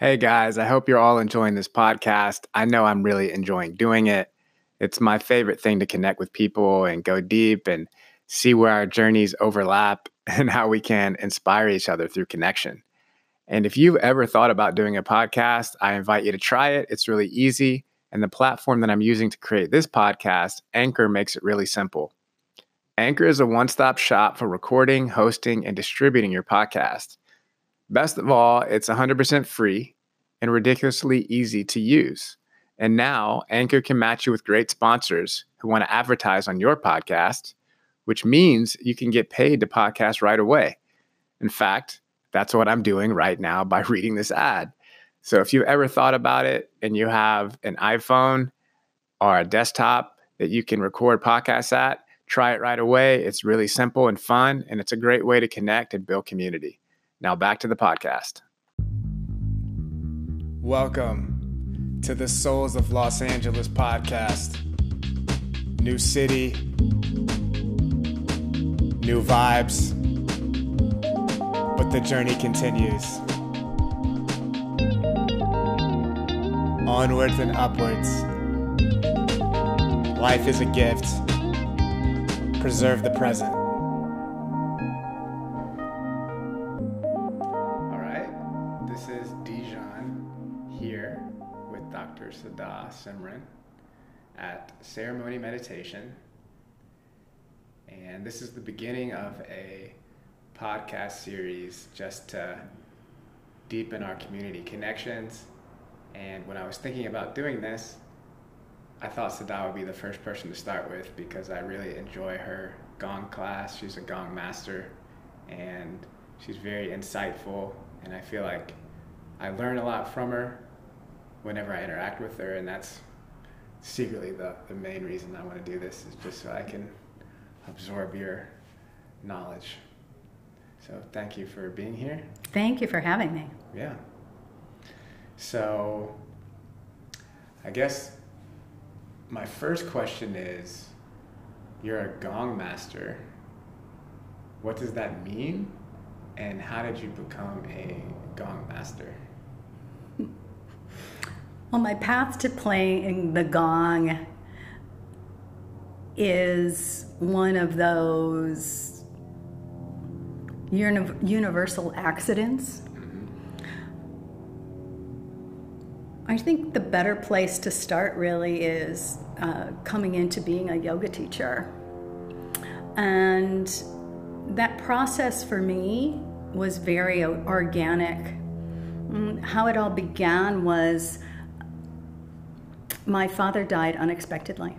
Hey guys, I hope you're all enjoying this podcast. I know I'm really enjoying doing it. It's my favorite thing to connect with people and go deep and see where our journeys overlap and how we can inspire each other through connection. And if you've ever thought about doing a podcast, I invite you to try it. It's really easy. And the platform that I'm using to create this podcast, Anchor, makes it really simple. Anchor is a one stop shop for recording, hosting, and distributing your podcast. Best of all, it's 100% free and ridiculously easy to use. And now Anchor can match you with great sponsors who want to advertise on your podcast, which means you can get paid to podcast right away. In fact, that's what I'm doing right now by reading this ad. So if you've ever thought about it and you have an iPhone or a desktop that you can record podcasts at, try it right away. It's really simple and fun, and it's a great way to connect and build community. Now back to the podcast. Welcome to the Souls of Los Angeles podcast. New city, new vibes, but the journey continues. Onwards and upwards. Life is a gift. Preserve the present. Simran at Ceremony Meditation. And this is the beginning of a podcast series just to deepen our community connections. And when I was thinking about doing this, I thought Sada would be the first person to start with because I really enjoy her gong class. She's a gong master and she's very insightful. And I feel like I learn a lot from her whenever I interact with her, and that's secretly the, the main reason I want to do this is just so I can absorb your knowledge. So thank you for being here. Thank you for having me. Yeah. So I guess my first question is you're a gong master. What does that mean? And how did you become a gong master? Well, my path to playing the gong is one of those uni- universal accidents. I think the better place to start really is uh, coming into being a yoga teacher. And that process for me was very organic. Mm, how it all began was my father died unexpectedly.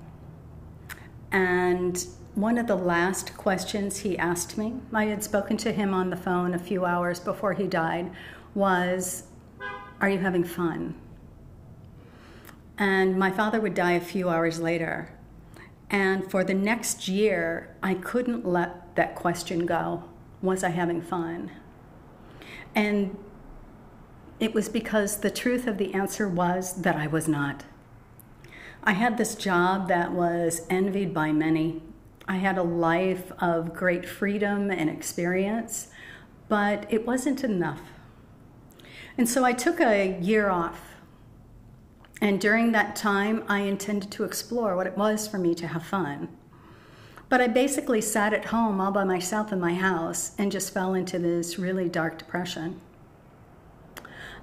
And one of the last questions he asked me, I had spoken to him on the phone a few hours before he died, was, Are you having fun? And my father would die a few hours later. And for the next year, I couldn't let that question go. Was I having fun? And it was because the truth of the answer was that I was not. I had this job that was envied by many. I had a life of great freedom and experience, but it wasn't enough. And so I took a year off. And during that time, I intended to explore what it was for me to have fun. But I basically sat at home all by myself in my house and just fell into this really dark depression.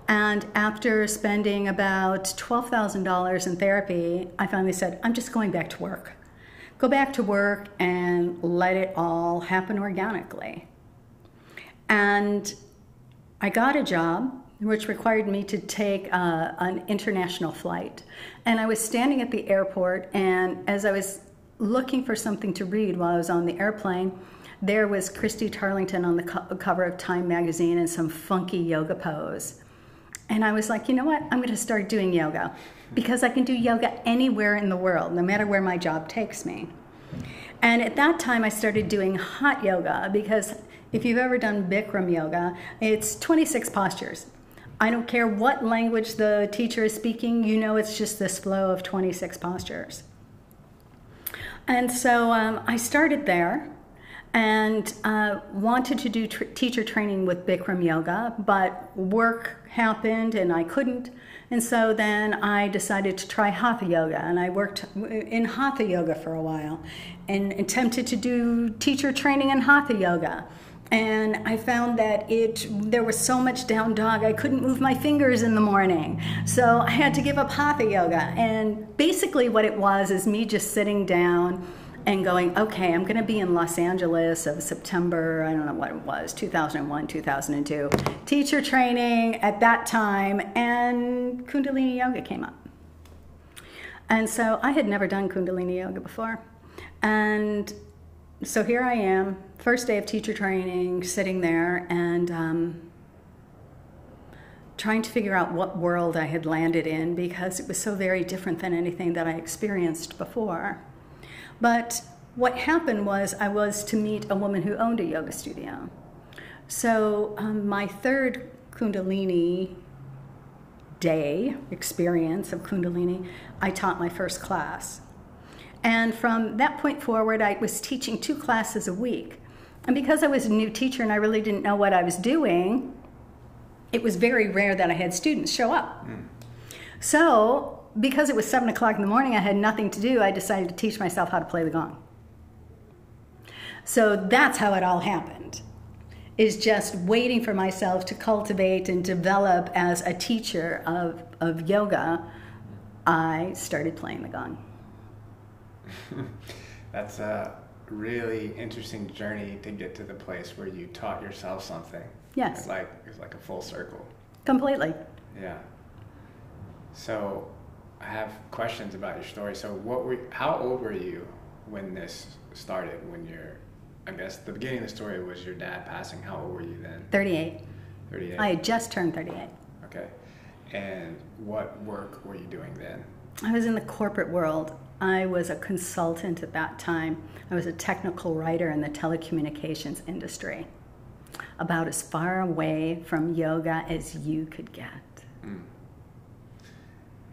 And after spending about $12,000 in therapy, I finally said, I'm just going back to work. Go back to work and let it all happen organically. And I got a job which required me to take uh, an international flight. And I was standing at the airport, and as I was looking for something to read while I was on the airplane, there was Christy Turlington on the co- cover of Time magazine in some funky yoga pose. And I was like, you know what? I'm going to start doing yoga because I can do yoga anywhere in the world, no matter where my job takes me. And at that time, I started doing hot yoga because if you've ever done Bikram yoga, it's 26 postures. I don't care what language the teacher is speaking, you know it's just this flow of 26 postures. And so um, I started there and uh, wanted to do tr- teacher training with Bikram yoga, but work happened and I couldn't. And so then I decided to try hatha yoga, and I worked in hatha yoga for a while and attempted to do teacher training in hatha yoga. And I found that it there was so much down dog I couldn't move my fingers in the morning. So I had to give up hatha yoga. And basically what it was is me just sitting down and going, okay, I'm going to be in Los Angeles of September, I don't know what it was, 2001, 2002, teacher training at that time, and Kundalini Yoga came up. And so I had never done Kundalini Yoga before. And so here I am, first day of teacher training, sitting there and um, trying to figure out what world I had landed in because it was so very different than anything that I experienced before. But what happened was I was to meet a woman who owned a yoga studio. So um, my third Kundalini day experience of Kundalini, I taught my first class. And from that point forward, I was teaching two classes a week. And because I was a new teacher and I really didn't know what I was doing, it was very rare that I had students show up. Mm. So because it was seven o'clock in the morning, I had nothing to do. I decided to teach myself how to play the gong. So that's how it all happened. Is just waiting for myself to cultivate and develop as a teacher of, of yoga. I started playing the gong. that's a really interesting journey to get to the place where you taught yourself something. Yes. It's like it's like a full circle. Completely. Yeah. So I have questions about your story. So, what were, how old were you when this started? When you're, I guess the beginning of the story was your dad passing. How old were you then? 38. 38. I had just turned 38. Okay. And what work were you doing then? I was in the corporate world. I was a consultant at that time. I was a technical writer in the telecommunications industry, about as far away from yoga as you could get.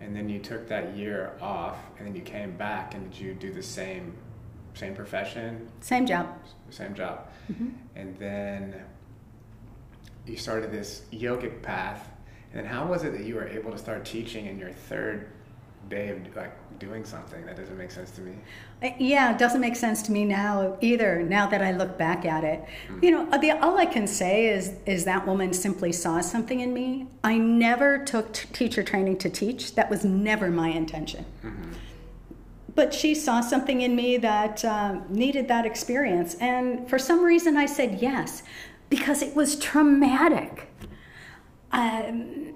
And then you took that year off and then you came back and did you do the same same profession? Same job. Same job. Mm-hmm. and then you started this yogic path. And then how was it that you were able to start teaching in your third day of like doing something. That doesn't make sense to me. Uh, yeah it doesn't make sense to me now either now that i look back at it. Mm-hmm. you know the, all i can say is is that woman simply saw something in me. I never took t- teacher training to teach. That was never my intention. Mm-hmm. but she saw something in me that um, needed that experience. And for some reason i said yes because it was traumatic. Um,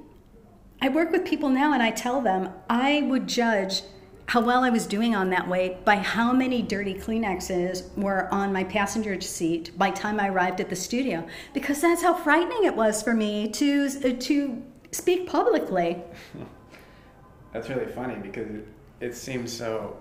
I work with people now and I tell them I would judge how well I was doing on that weight by how many dirty Kleenexes were on my passenger seat by time I arrived at the studio because that's how frightening it was for me to uh, to speak publicly. That's really funny because it, it seems so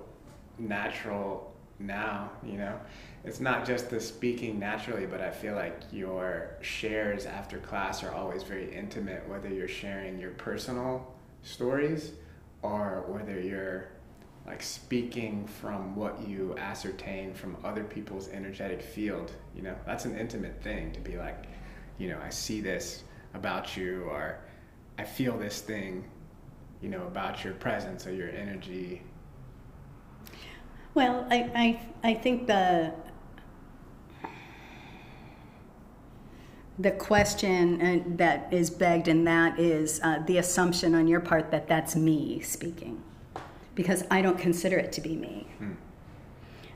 natural now, you know it's not just the speaking naturally, but I feel like your shares after class are always very intimate, whether you're sharing your personal stories or whether you're like speaking from what you ascertain from other people's energetic field. You know, that's an intimate thing to be like, you know, I see this about you or I feel this thing, you know, about your presence or your energy. Well, I, I, I think the the question uh, that is begged in that is uh, the assumption on your part that that's me speaking because i don't consider it to be me hmm.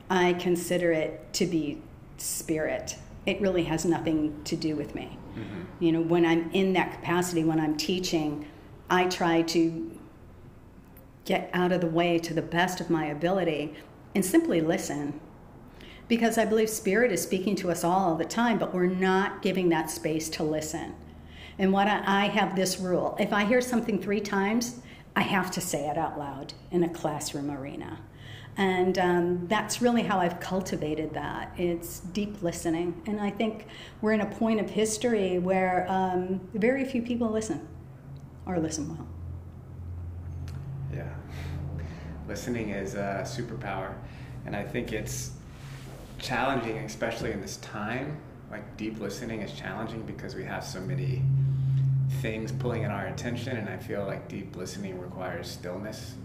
i consider it to be spirit it really has nothing to do with me mm-hmm. you know when i'm in that capacity when i'm teaching i try to get out of the way to the best of my ability and simply listen because I believe Spirit is speaking to us all, all the time, but we're not giving that space to listen. And what I, I have this rule if I hear something three times, I have to say it out loud in a classroom arena. And um, that's really how I've cultivated that. It's deep listening. And I think we're in a point of history where um, very few people listen or listen well. Yeah. Listening is a superpower. And I think it's challenging, especially in this time. Like deep listening is challenging because we have so many things pulling in our attention, and I feel like deep listening requires stillness.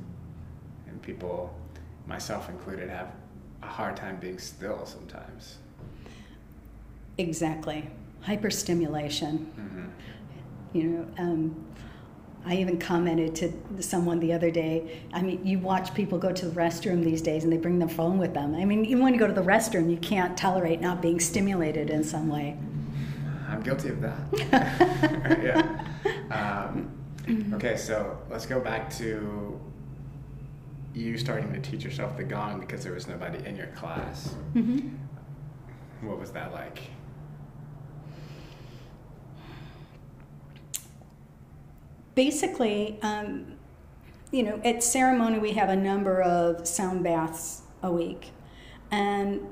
And people, myself included, have a hard time being still sometimes. Exactly. Hyperstimulation. Mm-hmm. You know, um, I even commented to someone the other day. I mean, you watch people go to the restroom these days and they bring their phone with them. I mean, even when you go to the restroom, you can't tolerate not being stimulated in some way. I'm guilty of that. yeah. Um, okay, so let's go back to you starting to teach yourself the gong because there was nobody in your class. Mm-hmm. What was that like? Basically, um, you know, at ceremony we have a number of sound baths a week. And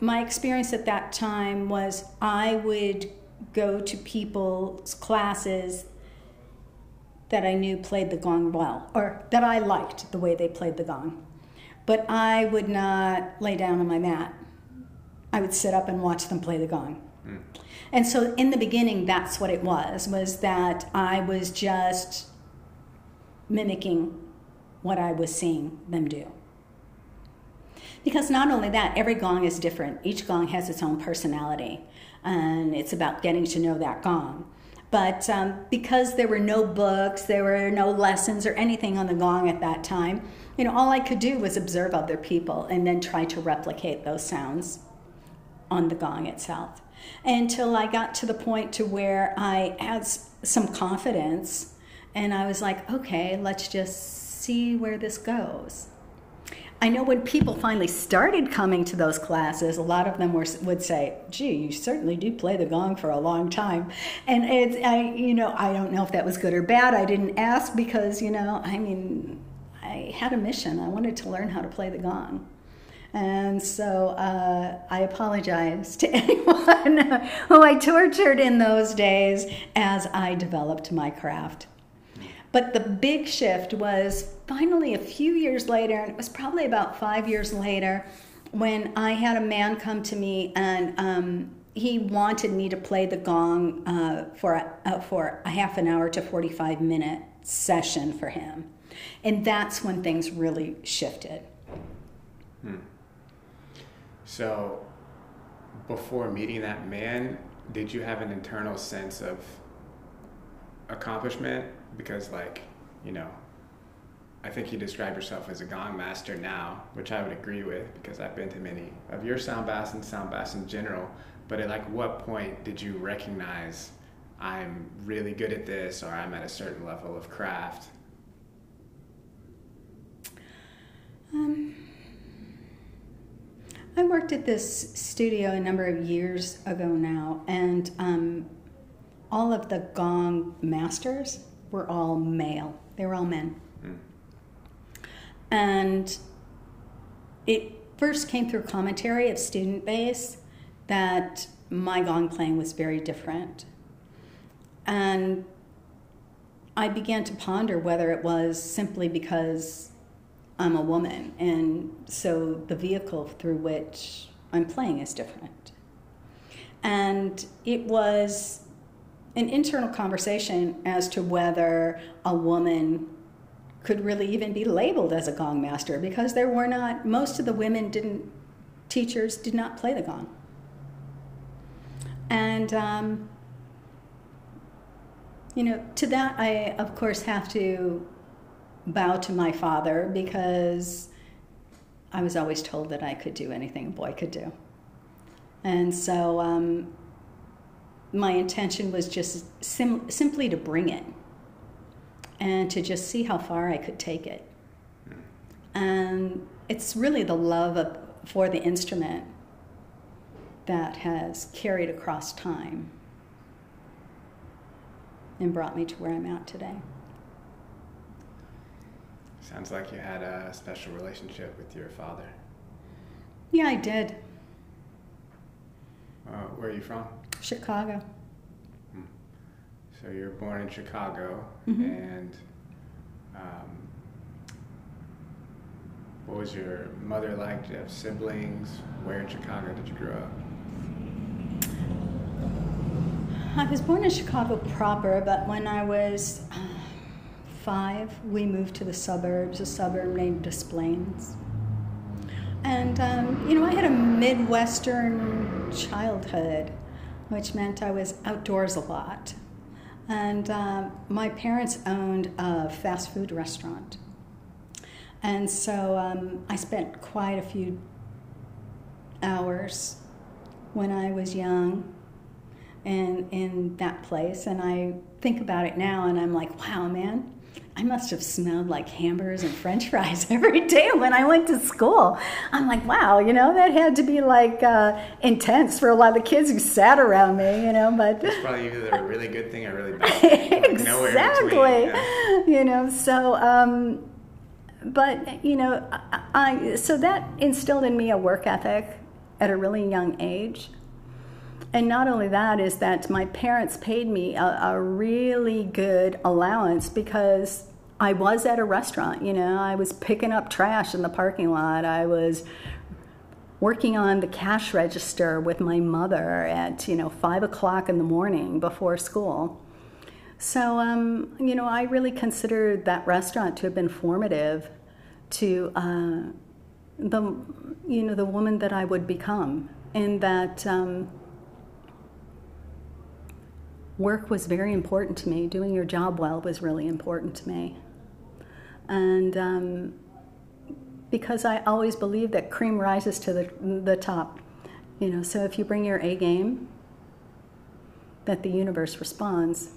my experience at that time was I would go to people's classes that I knew played the gong well, or that I liked the way they played the gong. But I would not lay down on my mat. I would sit up and watch them play the gong. Mm. And so in the beginning, that's what it was, was that I was just mimicking what I was seeing them do. Because not only that, every gong is different. Each gong has its own personality, and it's about getting to know that gong. But um, because there were no books, there were no lessons or anything on the gong at that time, you know, all I could do was observe other people and then try to replicate those sounds on the gong itself. Until I got to the point to where I had some confidence and I was like, okay, let's just see where this goes. I know when people finally started coming to those classes, a lot of them were, would say, "Gee, you certainly do play the gong for a long time," and it's, I, you know, I don't know if that was good or bad. I didn't ask because, you know, I mean, I had a mission. I wanted to learn how to play the gong. And so uh, I apologize to anyone who I tortured in those days as I developed my craft. But the big shift was finally a few years later, and it was probably about five years later, when I had a man come to me and um, he wanted me to play the gong uh, for, a, uh, for a half an hour to 45 minute session for him. And that's when things really shifted. Hmm. So, before meeting that man, did you have an internal sense of accomplishment because like you know i think you describe yourself as a gong master now which i would agree with because i've been to many of your sound baths and sound baths in general. But at like what point did you recognize i'm really good at this or i'm at a certain level of craft um, I worked at this studio a number of years ago now, and um, all of the gong masters were all male. They were all men. Mm. And it first came through commentary of student base that my gong playing was very different. And I began to ponder whether it was simply because I'm a woman, and so the vehicle through which I'm playing is different. And it was an internal conversation as to whether a woman could really even be labeled as a gong master because there were not most of the women didn't teachers did not play the gong. And um, you know to that i of course have to bow to my father because i was always told that i could do anything a boy could do. And so um, my intention was just sim- simply to bring it and to just see how far I could take it. And it's really the love of, for the instrument that has carried across time and brought me to where I'm at today. Sounds like you had a special relationship with your father. Yeah, I did. Uh, where are you from? Chicago. Hmm. So you're born in Chicago, mm-hmm. and um, What was your mother like? Did you have siblings? Where in Chicago did you grow up? I was born in Chicago proper, but when I was uh, five, we moved to the suburbs, a suburb named Des Plaines. And, um, you know, I had a Midwestern childhood, which meant I was outdoors a lot. And uh, my parents owned a fast food restaurant. And so um, I spent quite a few hours when I was young in, in that place. And I think about it now and I'm like, wow, man, I must have smelled like hamburgers and french fries every day when I went to school. I'm like, wow, you know, that had to be like uh, intense for a lot of the kids who sat around me, you know, but. It's probably either a really good thing or really bad thing. Exactly. yeah. You know, so, um, but, you know, I, so that instilled in me a work ethic at a really young age. And not only that, is that my parents paid me a, a, really good allowance because I was at a restaurant. You know, I was picking up trash in the parking lot. I was working on the cash register with my mother at, you know, five o'clock in the morning before school. So, um, you know, I really considered that restaurant to have been formative to uh, the, you know, the woman that I would become. In that, um, work was very important to me. Doing your job well was really important to me. And um, because I always believe that cream rises to the, the top. You know, so if you bring your A game, that the universe responds.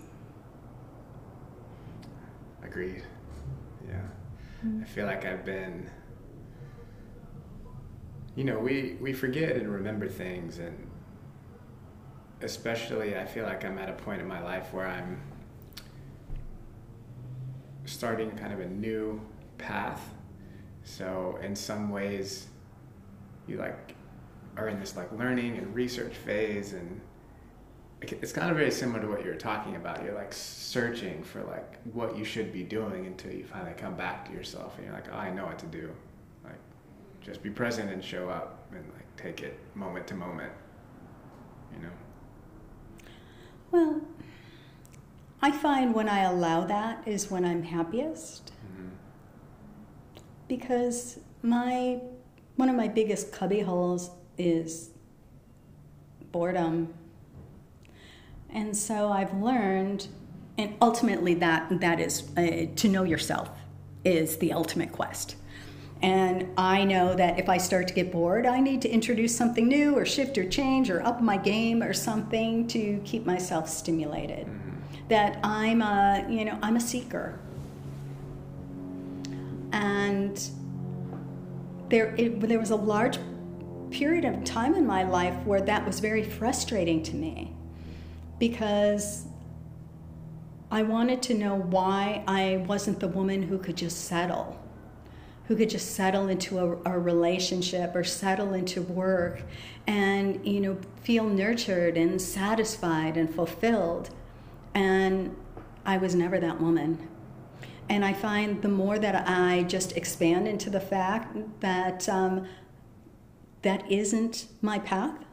Agreed. Yeah. Mm-hmm. I feel like I've been you know, we, we forget and remember things and especially I feel like I'm at a point in my life where I'm starting kind of a new path. So in some ways, you like are in this like learning and research phase, and it's kind of very similar to what you're talking about. You're like searching for like what you should be doing until you finally come back to yourself, and you're like, oh, I know what to do. Like, just be present and show up, and like take it moment to moment. You know. Well, I find when I allow that is when I'm happiest. Mm-hmm. Because my one of my biggest cubby holes is boredom. And so I've learned and ultimately that that is uh, to know yourself is the ultimate quest. And I know that if I start to get bored, I need to introduce something new or shift or change or up my game or something to keep myself stimulated. Mm-hmm. That I'm a, you know, I'm a seeker. And there, it, there was a large period of time in my life where that was very frustrating to me because I wanted to know why I wasn't the woman who could just settle who could just settle into a, a, relationship or settle into work and you know feel nurtured and satisfied and fulfilled. And i was never that woman. And i find the more that i just expand into the fact that um, that isn't my path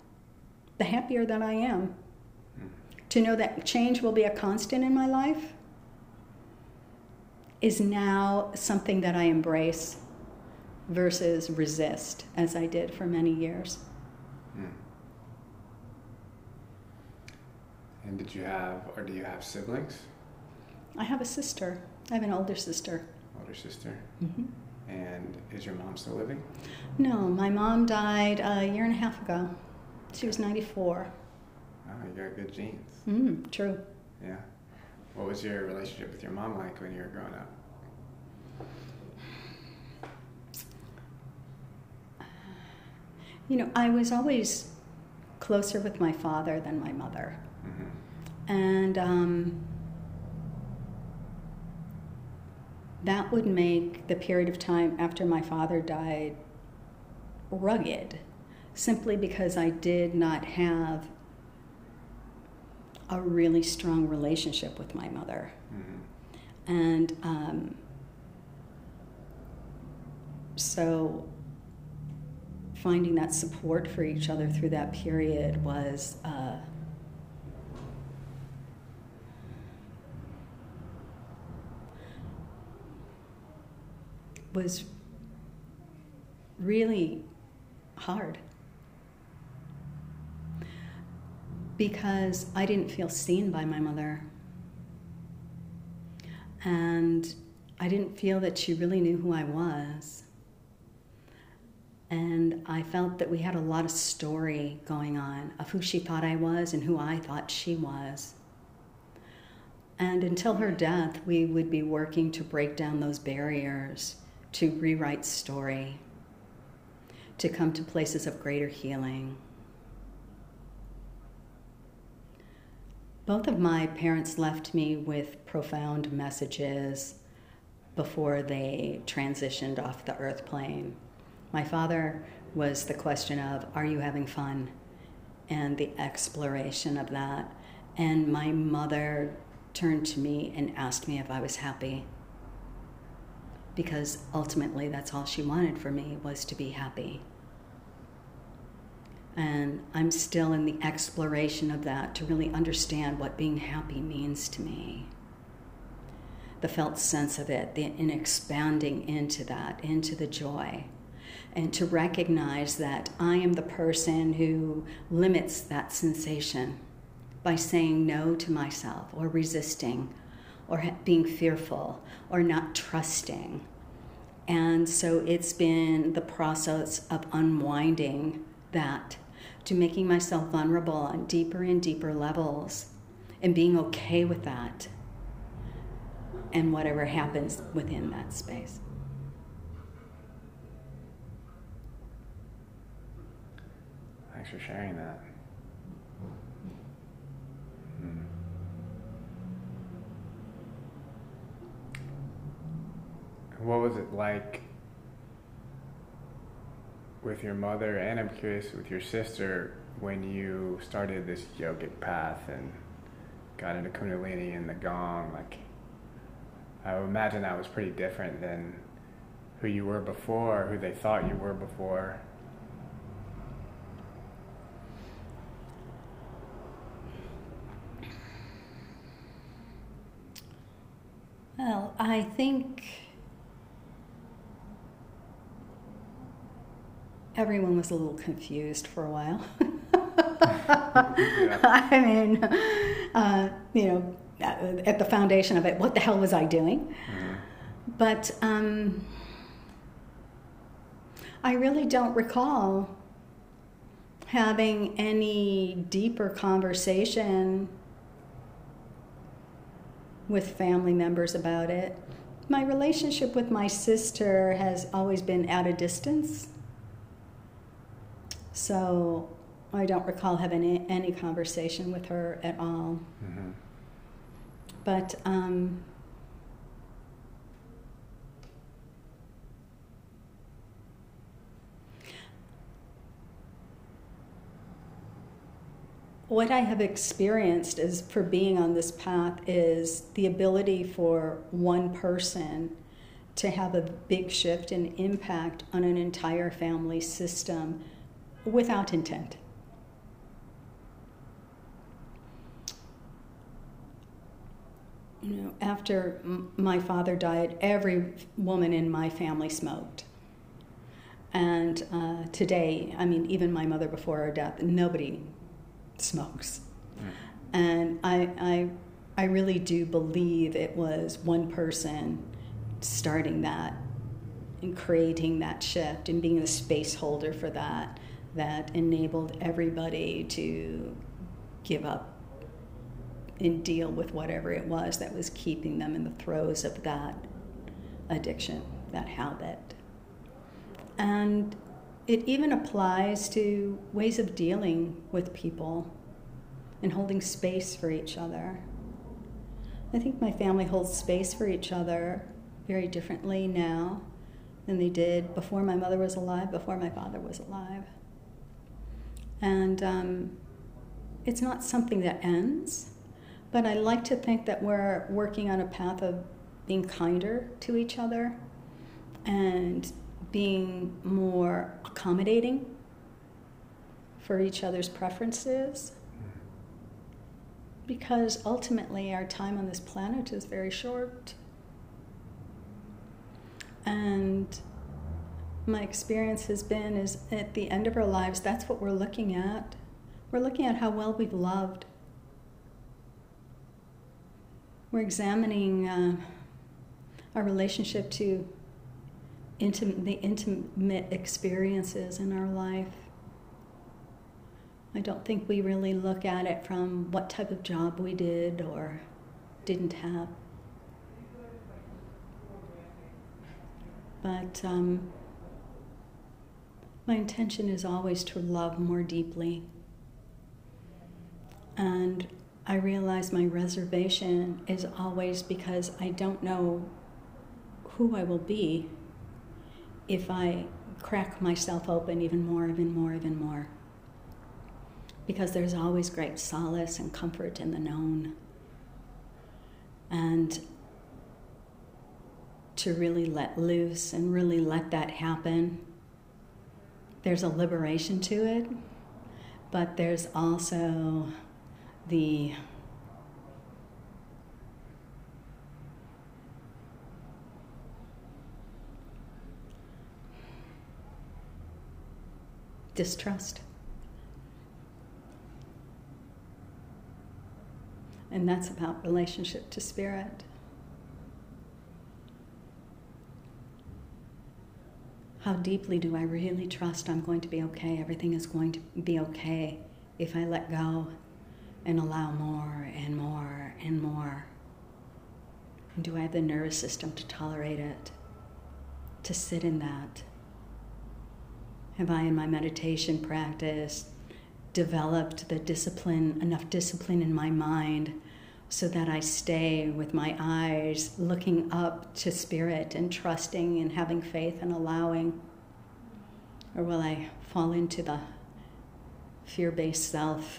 the happier that i am. To know that change will be a constant in my life is now something that I embrace versus resist as I did for many years. Hmm. And did you have, or do you have siblings? I have a sister. I have an older sister. Older sister. Mm-hmm. And is your mom still living? No, my mom died a year and a half ago. She was 94. Oh, you got good genes. Mm, true. Yeah. What was your relationship with your mom like when you were growing up? You know, I was always closer with my father than my mother. Mm-hmm. And um, that would make the period of time after my father died rugged, simply because I did not have a really strong relationship with my mother. Mm-hmm. And um, so finding that support for each other through that period was uh, was really hard because I didn't feel seen by my mother. And I didn't feel that she really knew who I was. And I felt that we had a lot of story going on of who she thought I was and who I thought she was. And until her death, we would be working to break down those barriers to rewrite story, to come to places of greater healing. Both of my parents left me with profound messages before they transitioned off the earth plane. My father was the question of, Are you having fun? and the exploration of that. And my mother turned to me and asked me if I was happy because ultimately that's all she wanted for me was to be happy. And I'm still in the exploration of that to really understand what being happy means to me. The felt sense of it, the, in expanding into that, into the joy. And to recognize that I am the person who limits that sensation by saying no to myself or resisting or being fearful or not trusting. And so it's been the process of unwinding that to making myself vulnerable on deeper and deeper levels and being okay with that and whatever happens within that space. Thanks for sharing that. Hmm. what was it like with your mother and I'm curious with your sister when you started this yogic path and got into Kundalini and the Gong? Like, I imagine that was pretty different than who you were before, who they thought you were before. Well, I think everyone was a little confused for a while. I mean, uh, you know, at the foundation of it, what the hell was I doing? Mm-hmm. But um, I really don't recall having any deeper conversation with family members about it. My relationship with my sister has always been at a distance. So I don't recall having any, any conversation with her at all. Mm-hmm. But um, what I have experienced is for being on this path is the ability for one person to have a big shift and impact on an entire family system without intent. You know, after my father died, every woman in my family smoked. And uh, today, I mean, even my mother before her death, nobody smokes. Mm. And I, I, I really do believe it was one person starting that and creating that shift and being the space holder for that that enabled everybody to give up and deal with whatever it was that was keeping them in the throes of that addiction, that habit. And it even applies to ways of dealing with people and holding space for each other. I think my family holds space for each other very differently now than they did before my mother was alive, before my father was alive. And um, it's not something that ends, but I like to think that we're working on a path of being kinder to each other and being more accommodating for each other's preferences. Because ultimately, our time on this planet is very short. And my experience has been is at the end of our lives, that's what we're looking at. We're looking at how well we've loved. We're examining uh, our relationship to intimate, the intimate experiences in our life. I don't think we really look at it from what type of job we did or didn't have. But um, my intention is always to love more deeply. And I realize my reservation is always because I don't know who I will be if I crack myself open even more, even more, even more. Because there's always great solace and comfort in the known. And to really let loose and really let that happen, there's a liberation to it, but there's also the distrust. And that's about relationship to spirit. How deeply do I really trust I'm going to be okay? Everything is going to be okay if I let go and allow more and more and more. And do I have the nervous system to tolerate it? To sit in that? Have I, in my meditation practice, developed the discipline, enough discipline in my mind so that I stay with my eyes looking up to spirit and trusting and having faith and allowing? Or will I fall into the fear based self?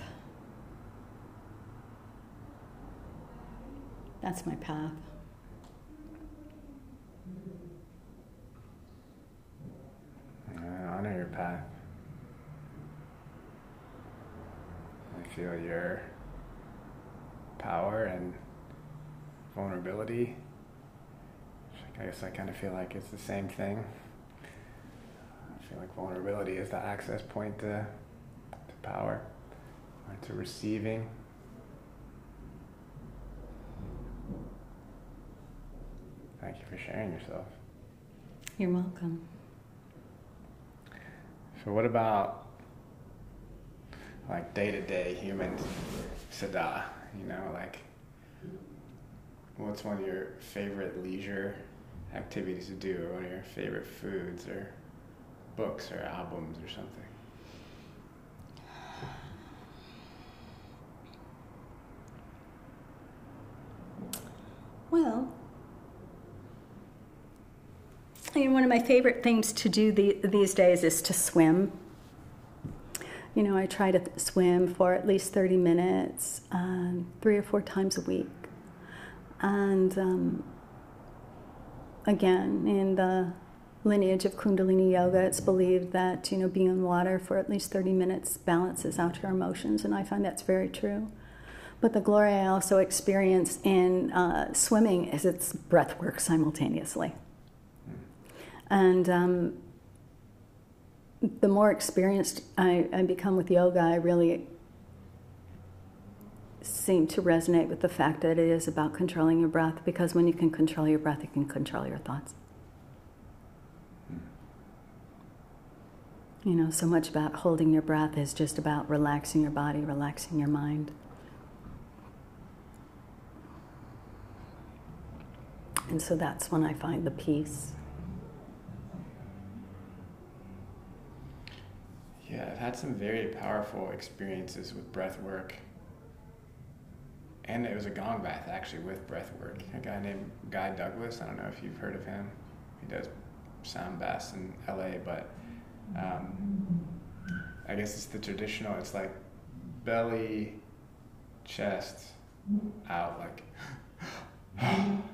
That's my path. I feel your power and vulnerability. I guess I kind of feel like it's the same thing. I feel like vulnerability is the access point to, to power, or to receiving. Thank you for sharing yourself. You're welcome. So, what about like day to day human sada? You know, like what's one of your favorite leisure activities to do, or one of your favorite foods, or books, or albums, or something? Well, Mean, one of my favorite things to do the, these days is to swim. You know, I try to swim for at least 30 minutes, um, three or four times a week. And um, again, in the lineage of Kundalini Yoga, it's believed that, you know, being in water for at least 30 minutes balances out your emotions, and I find that's very true. But the glory I also experience in uh, swimming is it's breath work simultaneously. And um, the more experienced I, I become with yoga, I really seem to resonate with the fact that it is about controlling your breath because when you can control your breath, you can control your thoughts. You know, so much about holding your breath is just about relaxing your body, relaxing your mind. And so that's when I find the peace. Yeah, I've had some very powerful experiences with breath work. And it was a gong bath actually with breath work. A guy named Guy Douglas, I don't know if you've heard of him. He does sound baths in LA, but um, I guess it's the traditional, it's like belly, chest, out, like,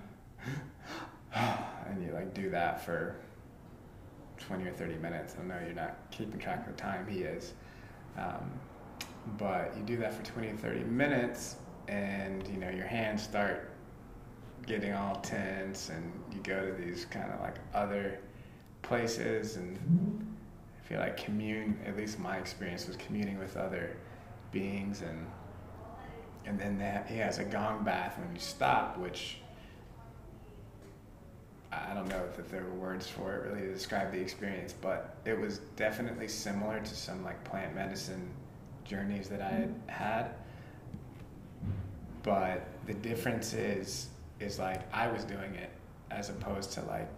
and you like do that for 20 or 30 minutes. I know you're not keeping track of the time he is. Um, but you do that for 20 or 30 minutes and you know your hands start getting all tense and you go to these kind of like other places and I feel like commune at least my experience was communing with other beings and and then that he has a gong bath when you stop which I don't know if there were words for it really to describe the experience, but it was definitely similar to some like plant medicine journeys that I had mm-hmm. had. But the difference is is like I was doing it as opposed to like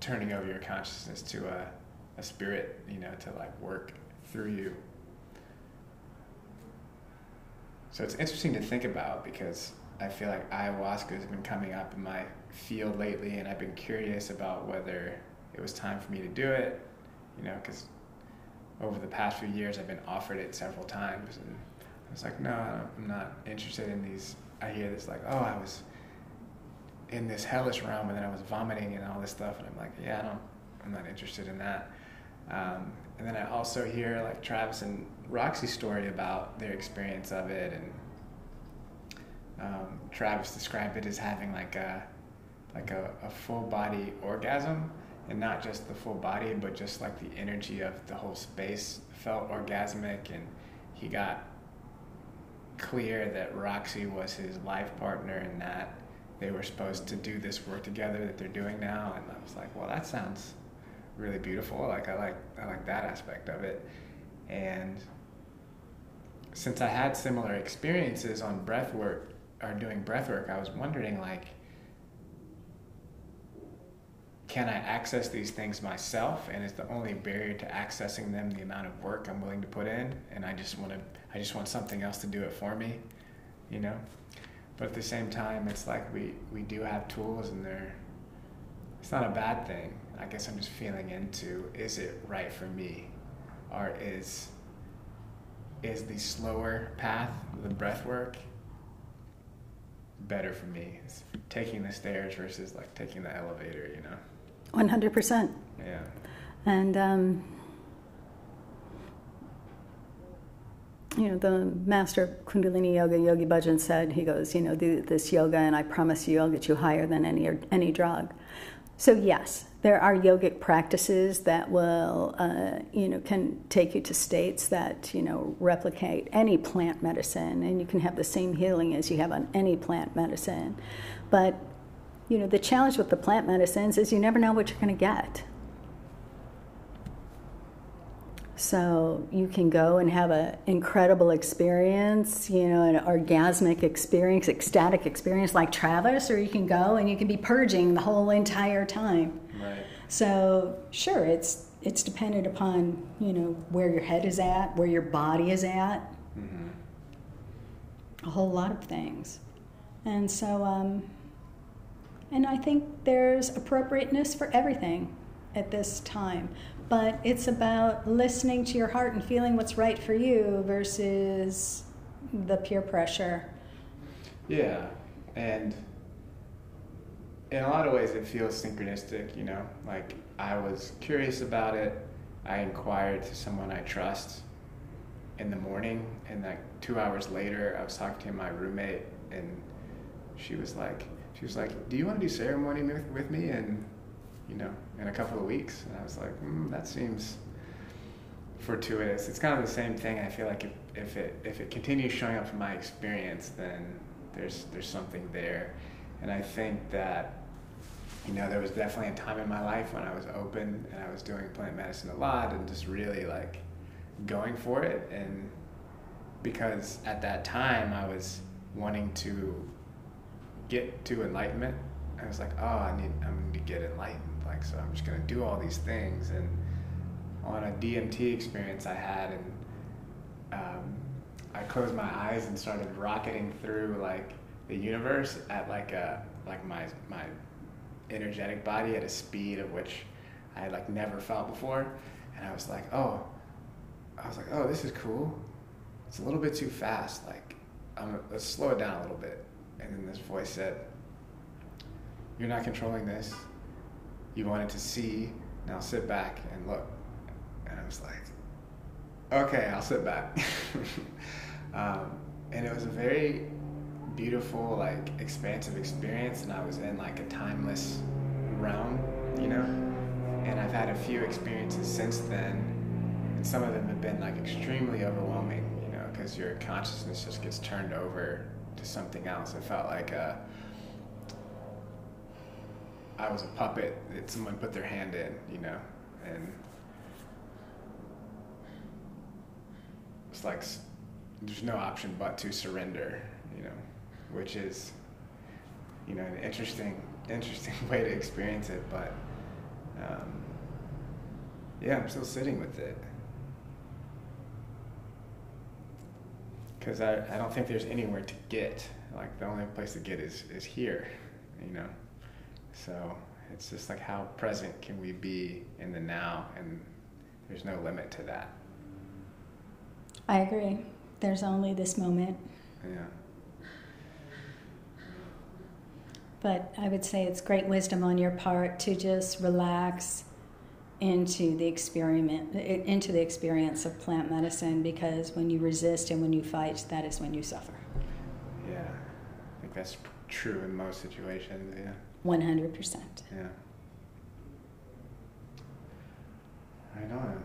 turning over your consciousness to a, a spirit, you know, to like work through you. So it's interesting to think about because I feel like ayahuasca has been coming up in my field lately, and I've been curious about whether it was time for me to do it, you know, because over the past few years I've been offered it several times, and I was like, no, I'm not interested in these. I hear this like, oh, I was in this hellish realm, and then I was vomiting and all this stuff, and I'm like, yeah, I don't, I'm not interested in that. Um, and then I also hear like Travis and Roxy's story about their experience of it, and um, Travis described it as having like a like a, a full body orgasm, and not just the full body, but just like the energy of the whole space felt orgasmic, and he got clear that Roxy was his life partner and that they were supposed to do this work together that they're doing now. And I was like, well, that sounds really beautiful. Like I like I like that aspect of it. And since I had similar experiences on breath work or doing breath work, I was wondering like can I access these things myself? And is the only barrier to accessing them the amount of work I'm willing to put in? And I just want to, I just want something else to do it for me, you know. But at the same time, it's like we we do have tools, and they're. It's not a bad thing. I guess I'm just feeling into: is it right for me, or is is the slower path, the breath work, better for me? It's taking the stairs versus like taking the elevator, you know. 100%. Yeah. And, um, you know, the master of Kundalini Yoga, Yogi Bhajan, said, he goes, you know, do this yoga and I promise you I'll get you higher than any, any drug. So, yes, there are yogic practices that will, uh, you know, can take you to states that, you know, replicate any plant medicine and you can have the same healing as you have on any plant medicine. But you know, the challenge with the plant medicines is you never know what you're going to get. So you can go and have an incredible experience, you know, an orgasmic experience, ecstatic experience like Travis, or you can go and you can be purging the whole entire time. Right. So sure, it's it's dependent upon you know where your head is at, where your body is at, mm-hmm. a whole lot of things, and so um, and I think there's appropriateness for everything at this time. But it's about listening to your heart and feeling what's right for you versus the peer pressure. Yeah. And in a lot of ways, it feels synchronistic, you know? Like, I was curious about it. I inquired to someone I trust in the morning, and like two hours later, I was talking to my roommate, and she was like, she was like, "Do you want to do ceremony with, with me?" And you know, in a couple of weeks, and I was like, mm, "That seems fortuitous." It's kind of the same thing. I feel like if, if it if it continues showing up from my experience, then there's there's something there, and I think that you know there was definitely a time in my life when I was open and I was doing plant medicine a lot and just really like going for it and because at that time I was wanting to get to enlightenment. I was like, oh, I need, I'm to get enlightened. Like, so I'm just gonna do all these things. And on a DMT experience I had, and um, I closed my eyes and started rocketing through like the universe at like a like my my energetic body at a speed of which I had like never felt before. And I was like, oh, I was like, oh, this is cool. It's a little bit too fast. Like, let's slow it down a little bit. And then this voice said, You're not controlling this. You wanted to see Now sit back and look. And I was like, okay, I'll sit back. um, and it was a very beautiful, like expansive experience, and I was in like a timeless realm, you know. And I've had a few experiences since then, and some of them have been like extremely overwhelming, you know, because your consciousness just gets turned over to something else. It felt like a, I was a puppet that someone put their hand in, you know, and it's like there's no option but to surrender, you know, which is, you know, an interesting, interesting way to experience it. But um, yeah, I'm still sitting with it. Because I, I don't think there's anywhere to get. Like the only place to get is, is here, you know. So it's just like how present can we be in the now, and there's no limit to that. I agree. There's only this moment. Yeah. But I would say it's great wisdom on your part to just relax into the experiment into the experience of plant medicine because when you resist and when you fight that is when you suffer yeah i think that's true in most situations yeah 100% yeah. Right on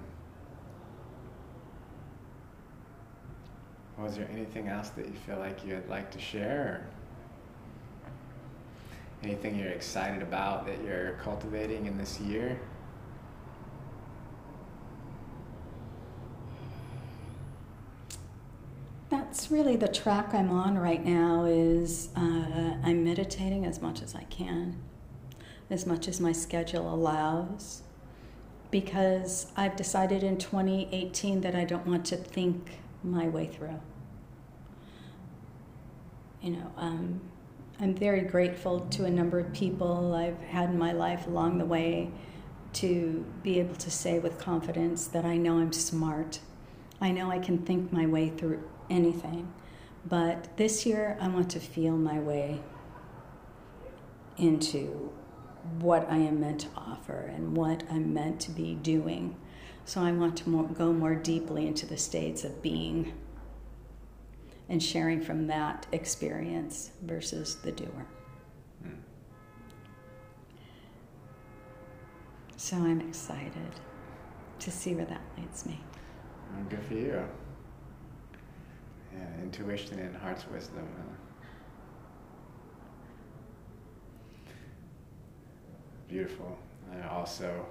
was there anything else that you feel like you'd like to share? Anything you're excited about that you're cultivating in this year that's really the track I'm on right now is uh, I'm meditating as much as I can, as much as my schedule allows, because I've decided in 2018 that I don't want to think my way through. You know, um, I'm very grateful to a number of people I've had in my life along the way to be able to say with confidence that I know I'm smart. I know I can think my way through anything. But this year, I want to feel my way into what I am meant to offer and what I'm meant to be doing. So I want to more, go more deeply into the states of being and sharing from that experience versus the doer. Mm. So I'm excited to see where that leads me. Good for you. Yeah, intuition and heart's wisdom. Beautiful. I also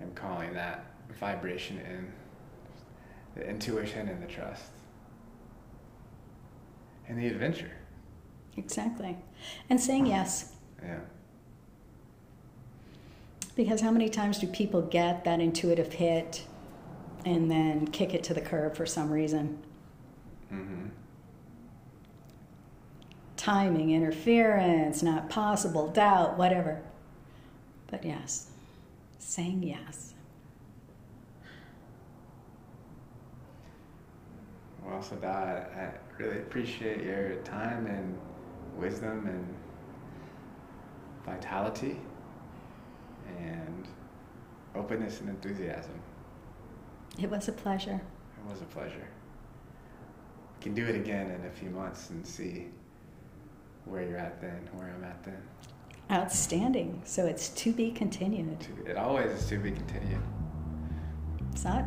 am calling that vibration in the intuition and the trust and the adventure. Exactly. And saying yes. Yeah. Because how many times do people get that intuitive hit and then kick it to the curb for some reason? Mm-hmm. Timing, interference, not possible, doubt, whatever. But yes, saying yes. Well, Sada, I really appreciate your time and wisdom and vitality and openness and enthusiasm. It was a pleasure. It was a pleasure can do it again in a few months and see where you're at then, where I'm at then. Outstanding. So it's to be continued. It always is to be continued. Right.